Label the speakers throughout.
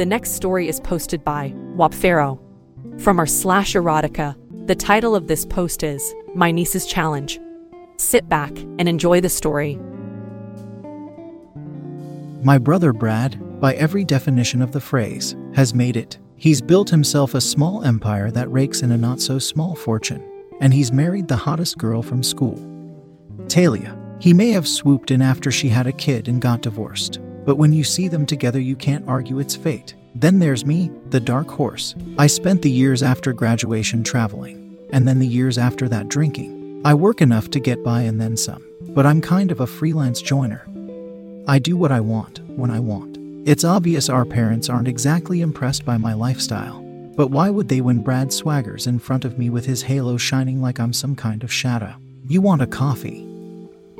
Speaker 1: The next story is posted by Wapfero. From our slash erotica, the title of this post is My Niece's Challenge. Sit back and enjoy the story.
Speaker 2: My brother Brad, by every definition of the phrase, has made it. He's built himself a small empire that rakes in a not so small fortune, and he's married the hottest girl from school. Talia. He may have swooped in after she had a kid and got divorced, but when you see them together, you can't argue its fate. Then there's me, the dark horse. I spent the years after graduation traveling, and then the years after that drinking. I work enough to get by and then some, but I'm kind of a freelance joiner. I do what I want, when I want. It's obvious our parents aren't exactly impressed by my lifestyle, but why would they when Brad swaggers in front of me with his halo shining like I'm some kind of shadow? You want a coffee?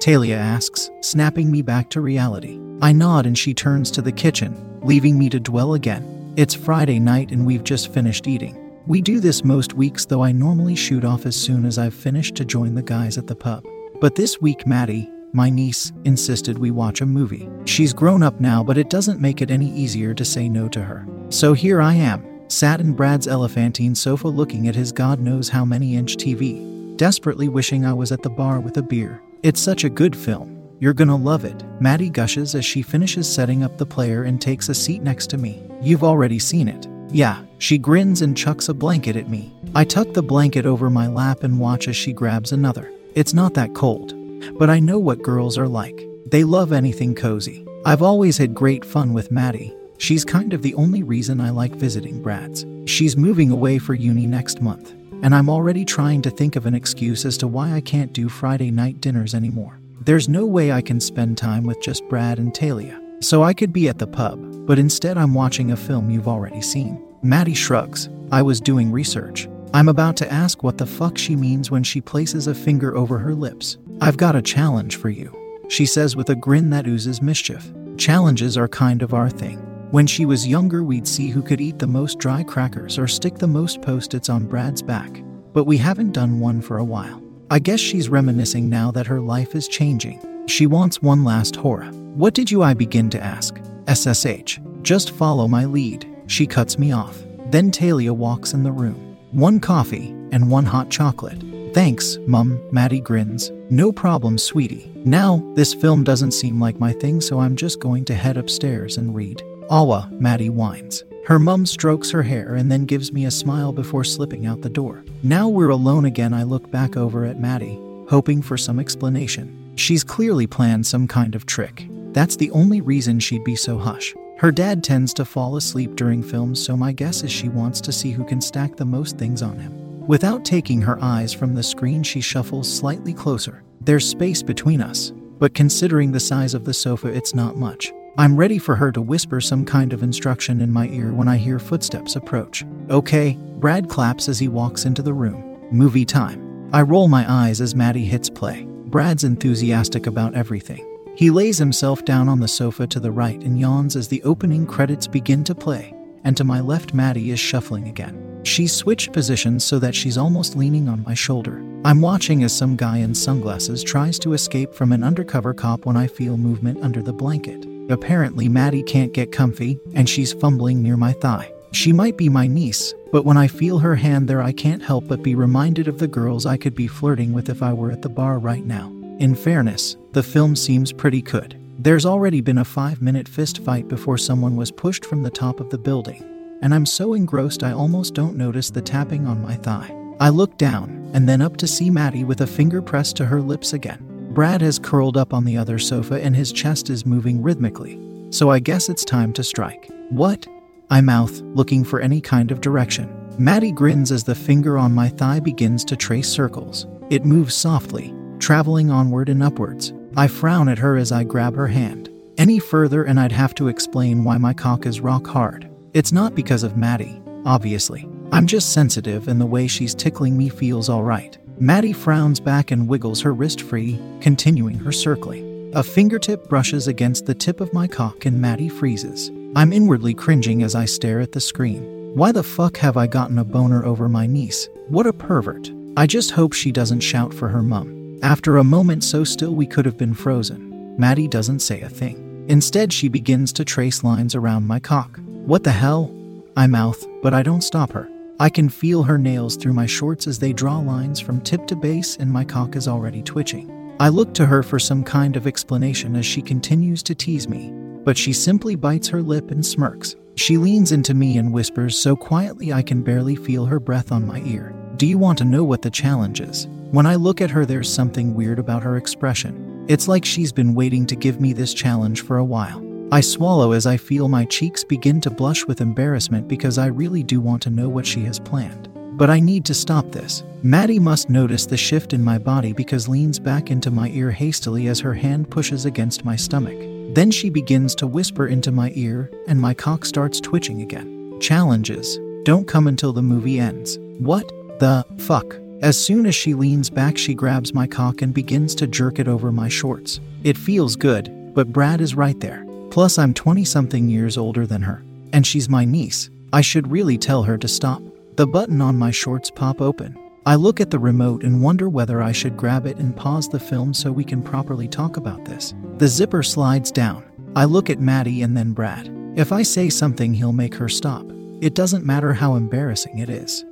Speaker 2: Talia asks, snapping me back to reality. I nod and she turns to the kitchen, leaving me to dwell again. It's Friday night and we've just finished eating. We do this most weeks, though I normally shoot off as soon as I've finished to join the guys at the pub. But this week, Maddie, my niece, insisted we watch a movie. She's grown up now, but it doesn't make it any easier to say no to her. So here I am, sat in Brad's elephantine sofa looking at his God knows how many inch TV, desperately wishing I was at the bar with a beer. It's such a good film. You're gonna love it. Maddie gushes as she finishes setting up the player and takes a seat next to me. You've already seen it. Yeah, she grins and chucks a blanket at me. I tuck the blanket over my lap and watch as she grabs another. It's not that cold, but I know what girls are like. They love anything cozy. I've always had great fun with Maddie. She's kind of the only reason I like visiting Brad's. She's moving away for uni next month, and I'm already trying to think of an excuse as to why I can't do Friday night dinners anymore. There's no way I can spend time with just Brad and Talia. So I could be at the pub, but instead I'm watching a film you've already seen. Maddie shrugs. I was doing research. I'm about to ask what the fuck she means when she places a finger over her lips. I've got a challenge for you, she says with a grin that oozes mischief. Challenges are kind of our thing. When she was younger, we'd see who could eat the most dry crackers or stick the most post its on Brad's back, but we haven't done one for a while. I guess she's reminiscing now that her life is changing. She wants one last horror. What did you I begin to ask? SSH. Just follow my lead. She cuts me off. Then Talia walks in the room. One coffee and one hot chocolate. Thanks, Mum, Maddie grins. No problem, sweetie. Now, this film doesn't seem like my thing, so I'm just going to head upstairs and read. Awa, Maddie whines. Her mum strokes her hair and then gives me a smile before slipping out the door. Now we're alone again. I look back over at Maddie, hoping for some explanation. She's clearly planned some kind of trick. That's the only reason she'd be so hush. Her dad tends to fall asleep during films, so my guess is she wants to see who can stack the most things on him. Without taking her eyes from the screen, she shuffles slightly closer. There's space between us, but considering the size of the sofa, it's not much. I'm ready for her to whisper some kind of instruction in my ear when I hear footsteps approach. Okay, Brad claps as he walks into the room. Movie time. I roll my eyes as Maddie hits play. Brad's enthusiastic about everything. He lays himself down on the sofa to the right and yawns as the opening credits begin to play, and to my left, Maddie is shuffling again. She's switched positions so that she's almost leaning on my shoulder. I'm watching as some guy in sunglasses tries to escape from an undercover cop when I feel movement under the blanket. Apparently, Maddie can't get comfy, and she's fumbling near my thigh. She might be my niece, but when I feel her hand there, I can't help but be reminded of the girls I could be flirting with if I were at the bar right now. In fairness, the film seems pretty good. There's already been a five minute fist fight before someone was pushed from the top of the building, and I'm so engrossed I almost don't notice the tapping on my thigh. I look down and then up to see Maddie with a finger pressed to her lips again. Brad has curled up on the other sofa and his chest is moving rhythmically, so I guess it's time to strike. What? I mouth, looking for any kind of direction. Maddie grins as the finger on my thigh begins to trace circles. It moves softly, traveling onward and upwards. I frown at her as I grab her hand. Any further, and I'd have to explain why my cock is rock hard. It's not because of Maddie, obviously. I'm just sensitive, and the way she's tickling me feels alright. Maddie frowns back and wiggles her wrist free, continuing her circling. A fingertip brushes against the tip of my cock, and Maddie freezes. I'm inwardly cringing as I stare at the screen. Why the fuck have I gotten a boner over my niece? What a pervert. I just hope she doesn't shout for her mum. After a moment so still we could have been frozen, Maddie doesn't say a thing. Instead, she begins to trace lines around my cock. What the hell? I mouth, but I don't stop her. I can feel her nails through my shorts as they draw lines from tip to base, and my cock is already twitching. I look to her for some kind of explanation as she continues to tease me, but she simply bites her lip and smirks. She leans into me and whispers so quietly I can barely feel her breath on my ear. Do you want to know what the challenge is? When I look at her, there's something weird about her expression. It's like she's been waiting to give me this challenge for a while. I swallow as I feel my cheeks begin to blush with embarrassment because I really do want to know what she has planned. But I need to stop this. Maddie must notice the shift in my body because leans back into my ear hastily as her hand pushes against my stomach. Then she begins to whisper into my ear, and my cock starts twitching again. Challenges don't come until the movie ends. What the fuck? As soon as she leans back, she grabs my cock and begins to jerk it over my shorts. It feels good, but Brad is right there. Plus, I'm 20 something years older than her, and she's my niece. I should really tell her to stop. The button on my shorts pop open. I look at the remote and wonder whether I should grab it and pause the film so we can properly talk about this. The zipper slides down. I look at Maddie and then Brad. If I say something, he'll make her stop. It doesn't matter how embarrassing it is.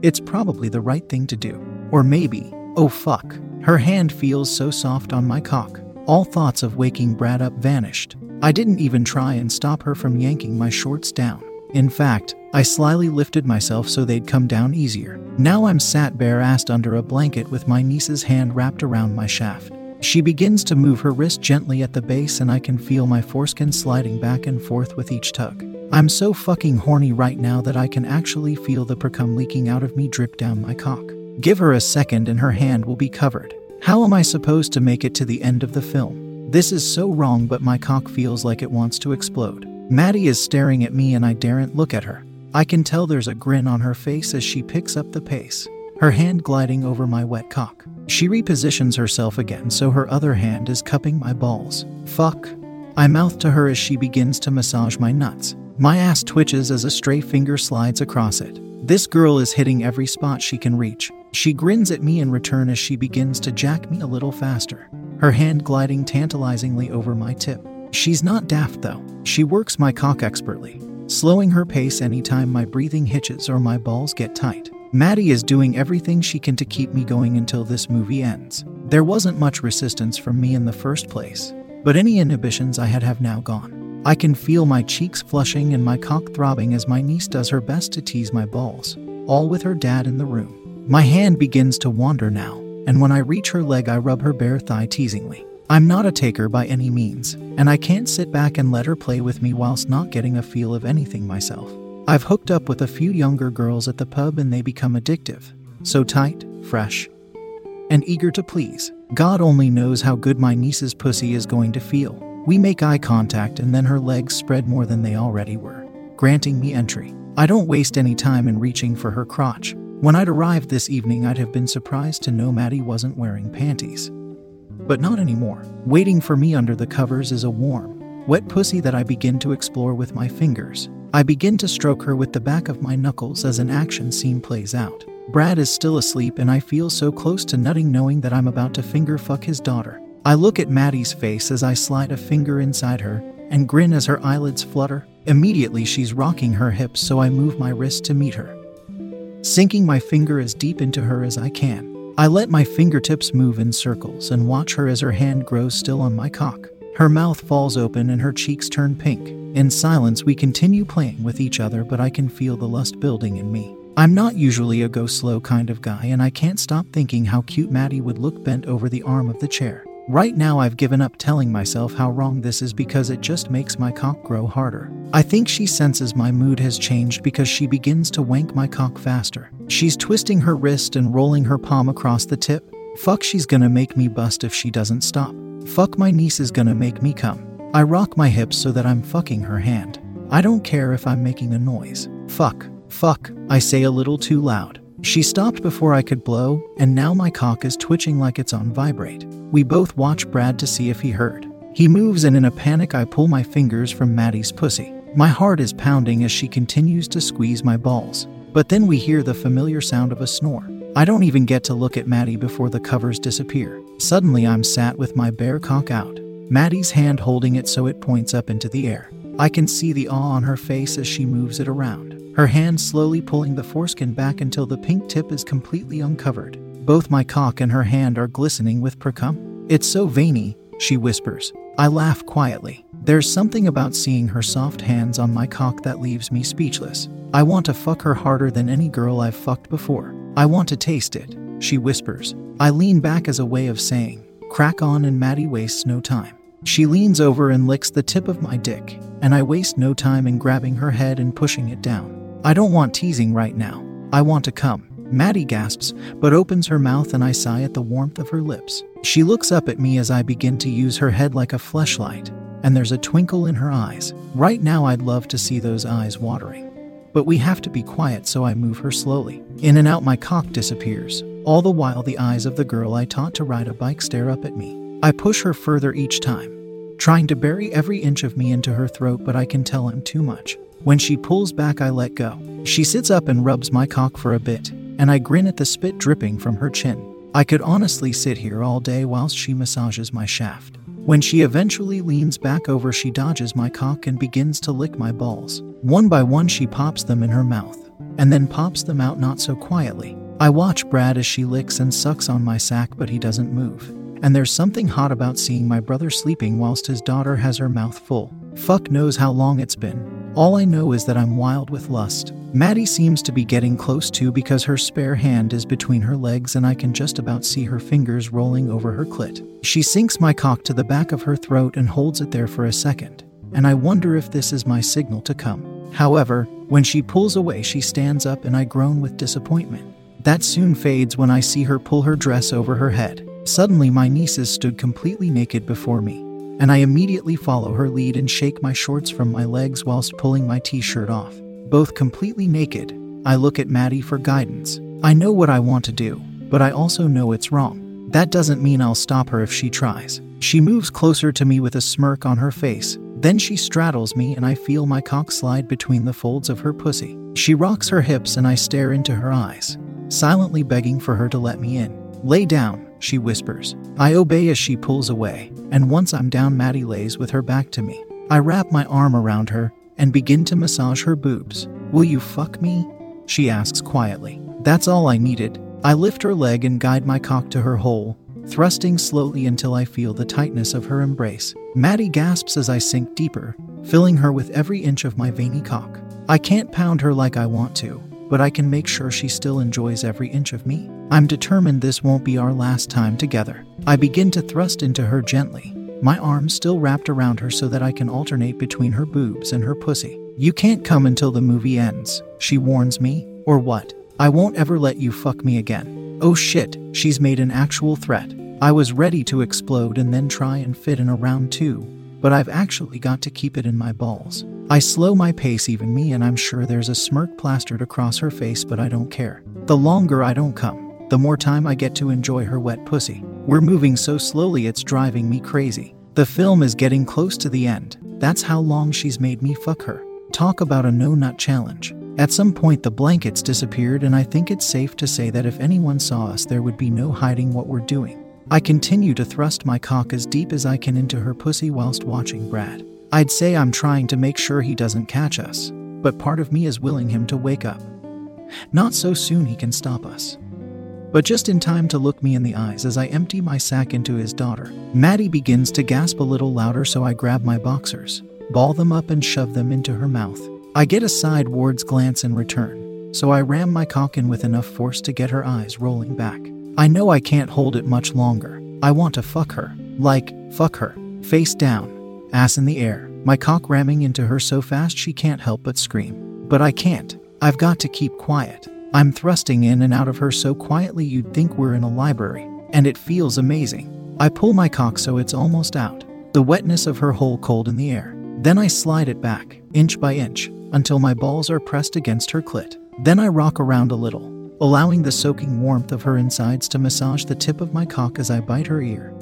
Speaker 2: It's probably the right thing to do. Or maybe, oh fuck, her hand feels so soft on my cock. All thoughts of waking Brad up vanished. I didn't even try and stop her from yanking my shorts down. In fact, I slyly lifted myself so they'd come down easier. Now I'm sat bare assed under a blanket with my niece's hand wrapped around my shaft. She begins to move her wrist gently at the base, and I can feel my foreskin sliding back and forth with each tug. I'm so fucking horny right now that I can actually feel the precum leaking out of me drip down my cock. Give her a second and her hand will be covered. How am I supposed to make it to the end of the film? This is so wrong, but my cock feels like it wants to explode. Maddie is staring at me and I daren't look at her. I can tell there's a grin on her face as she picks up the pace, her hand gliding over my wet cock. She repositions herself again so her other hand is cupping my balls. Fuck. I mouth to her as she begins to massage my nuts. My ass twitches as a stray finger slides across it. This girl is hitting every spot she can reach. She grins at me in return as she begins to jack me a little faster, her hand gliding tantalizingly over my tip. She's not daft though. She works my cock expertly, slowing her pace anytime my breathing hitches or my balls get tight. Maddie is doing everything she can to keep me going until this movie ends. There wasn't much resistance from me in the first place, but any inhibitions I had have now gone. I can feel my cheeks flushing and my cock throbbing as my niece does her best to tease my balls, all with her dad in the room. My hand begins to wander now, and when I reach her leg, I rub her bare thigh teasingly. I'm not a taker by any means, and I can't sit back and let her play with me whilst not getting a feel of anything myself. I've hooked up with a few younger girls at the pub and they become addictive. So tight, fresh, and eager to please. God only knows how good my niece's pussy is going to feel. We make eye contact and then her legs spread more than they already were, granting me entry. I don't waste any time in reaching for her crotch. When I'd arrived this evening, I'd have been surprised to know Maddie wasn't wearing panties. But not anymore. Waiting for me under the covers is a warm, wet pussy that I begin to explore with my fingers. I begin to stroke her with the back of my knuckles as an action scene plays out. Brad is still asleep, and I feel so close to nutting knowing that I'm about to finger fuck his daughter. I look at Maddie's face as I slide a finger inside her and grin as her eyelids flutter. Immediately, she's rocking her hips, so I move my wrist to meet her, sinking my finger as deep into her as I can. I let my fingertips move in circles and watch her as her hand grows still on my cock. Her mouth falls open and her cheeks turn pink. In silence, we continue playing with each other, but I can feel the lust building in me. I'm not usually a go slow kind of guy, and I can't stop thinking how cute Maddie would look bent over the arm of the chair. Right now, I've given up telling myself how wrong this is because it just makes my cock grow harder. I think she senses my mood has changed because she begins to wank my cock faster. She's twisting her wrist and rolling her palm across the tip. Fuck, she's gonna make me bust if she doesn't stop. Fuck, my niece is gonna make me come. I rock my hips so that I'm fucking her hand. I don't care if I'm making a noise. Fuck, fuck, I say a little too loud. She stopped before I could blow, and now my cock is twitching like it's on vibrate. We both watch Brad to see if he heard. He moves, and in a panic, I pull my fingers from Maddie's pussy. My heart is pounding as she continues to squeeze my balls. But then we hear the familiar sound of a snore. I don't even get to look at Maddie before the covers disappear. Suddenly, I'm sat with my bare cock out, Maddie's hand holding it so it points up into the air. I can see the awe on her face as she moves it around her hand slowly pulling the foreskin back until the pink tip is completely uncovered. Both my cock and her hand are glistening with precum. It's so veiny, she whispers. I laugh quietly. There's something about seeing her soft hands on my cock that leaves me speechless. I want to fuck her harder than any girl I've fucked before. I want to taste it, she whispers. I lean back as a way of saying, crack on, and Maddie wastes no time. She leans over and licks the tip of my dick, and I waste no time in grabbing her head and pushing it down. I don't want teasing right now. I want to come. Maddie gasps, but opens her mouth and I sigh at the warmth of her lips. She looks up at me as I begin to use her head like a fleshlight, and there's a twinkle in her eyes. Right now, I'd love to see those eyes watering. But we have to be quiet, so I move her slowly. In and out, my cock disappears. All the while, the eyes of the girl I taught to ride a bike stare up at me. I push her further each time, trying to bury every inch of me into her throat, but I can tell I'm too much. When she pulls back, I let go. She sits up and rubs my cock for a bit, and I grin at the spit dripping from her chin. I could honestly sit here all day whilst she massages my shaft. When she eventually leans back over, she dodges my cock and begins to lick my balls. One by one, she pops them in her mouth, and then pops them out not so quietly. I watch Brad as she licks and sucks on my sack, but he doesn't move. And there's something hot about seeing my brother sleeping whilst his daughter has her mouth full. Fuck knows how long it's been. All I know is that I'm wild with lust. Maddie seems to be getting close too because her spare hand is between her legs and I can just about see her fingers rolling over her clit. She sinks my cock to the back of her throat and holds it there for a second, and I wonder if this is my signal to come. However, when she pulls away, she stands up and I groan with disappointment. That soon fades when I see her pull her dress over her head. Suddenly, my nieces stood completely naked before me and I immediately follow her lead and shake my shorts from my legs whilst pulling my t shirt off. Both completely naked, I look at Maddie for guidance. I know what I want to do, but I also know it's wrong. That doesn't mean I'll stop her if she tries. She moves closer to me with a smirk on her face. Then she straddles me, and I feel my cock slide between the folds of her pussy. She rocks her hips, and I stare into her eyes, silently begging for her to let me in. Lay down, she whispers. I obey as she pulls away, and once I'm down, Maddie lays with her back to me. I wrap my arm around her and begin to massage her boobs. Will you fuck me? She asks quietly. That's all I needed. I lift her leg and guide my cock to her hole, thrusting slowly until I feel the tightness of her embrace. Maddie gasps as I sink deeper, filling her with every inch of my veiny cock. I can't pound her like I want to, but I can make sure she still enjoys every inch of me. I'm determined this won't be our last time together. I begin to thrust into her gently, my arms still wrapped around her so that I can alternate between her boobs and her pussy. You can't come until the movie ends, she warns me, or what? I won't ever let you fuck me again. Oh shit, she's made an actual threat. I was ready to explode and then try and fit in a round two, but I've actually got to keep it in my balls. I slow my pace, even me, and I'm sure there's a smirk plastered across her face, but I don't care. The longer I don't come, the more time I get to enjoy her wet pussy. We're moving so slowly it's driving me crazy. The film is getting close to the end. That's how long she's made me fuck her. Talk about a no nut challenge. At some point, the blankets disappeared, and I think it's safe to say that if anyone saw us, there would be no hiding what we're doing. I continue to thrust my cock as deep as I can into her pussy whilst watching Brad. I'd say I'm trying to make sure he doesn't catch us, but part of me is willing him to wake up. Not so soon he can stop us. But just in time to look me in the eyes as I empty my sack into his daughter. Maddie begins to gasp a little louder, so I grab my boxers, ball them up, and shove them into her mouth. I get a sidewards glance in return, so I ram my cock in with enough force to get her eyes rolling back. I know I can't hold it much longer. I want to fuck her. Like, fuck her. Face down, ass in the air, my cock ramming into her so fast she can't help but scream. But I can't. I've got to keep quiet. I'm thrusting in and out of her so quietly you'd think we're in a library, and it feels amazing. I pull my cock so it's almost out, the wetness of her hole cold in the air. Then I slide it back, inch by inch, until my balls are pressed against her clit. Then I rock around a little, allowing the soaking warmth of her insides to massage the tip of my cock as I bite her ear,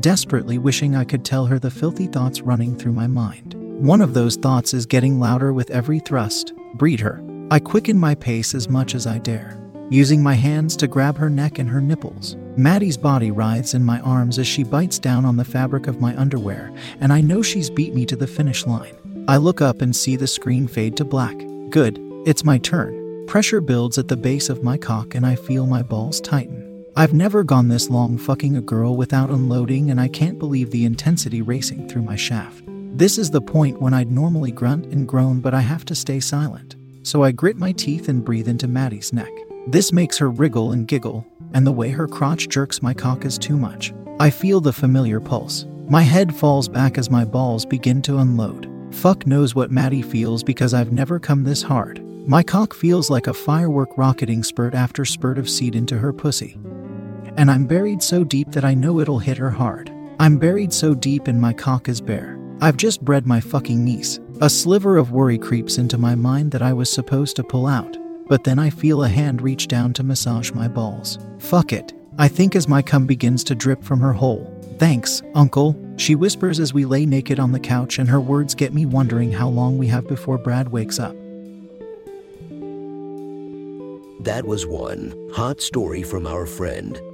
Speaker 2: desperately wishing I could tell her the filthy thoughts running through my mind. One of those thoughts is getting louder with every thrust. Breed her. I quicken my pace as much as I dare, using my hands to grab her neck and her nipples. Maddie's body writhes in my arms as she bites down on the fabric of my underwear, and I know she's beat me to the finish line. I look up and see the screen fade to black. Good, it's my turn. Pressure builds at the base of my cock, and I feel my balls tighten. I've never gone this long fucking a girl without unloading, and I can't believe the intensity racing through my shaft. This is the point when I'd normally grunt and groan, but I have to stay silent so I grit my teeth and breathe into Maddie's neck. This makes her wriggle and giggle, and the way her crotch jerks my cock is too much. I feel the familiar pulse. My head falls back as my balls begin to unload. Fuck knows what Maddie feels because I've never come this hard. My cock feels like a firework rocketing spurt after spurt of seed into her pussy. And I'm buried so deep that I know it'll hit her hard. I'm buried so deep and my cock is bare. I've just bred my fucking niece. A sliver of worry creeps into my mind that I was supposed to pull out, but then I feel a hand reach down to massage my balls. Fuck it. I think as my cum begins to drip from her hole. Thanks, Uncle, she whispers as we lay naked on the couch, and her words get me wondering how long we have before Brad wakes up.
Speaker 3: That was one hot story from our friend.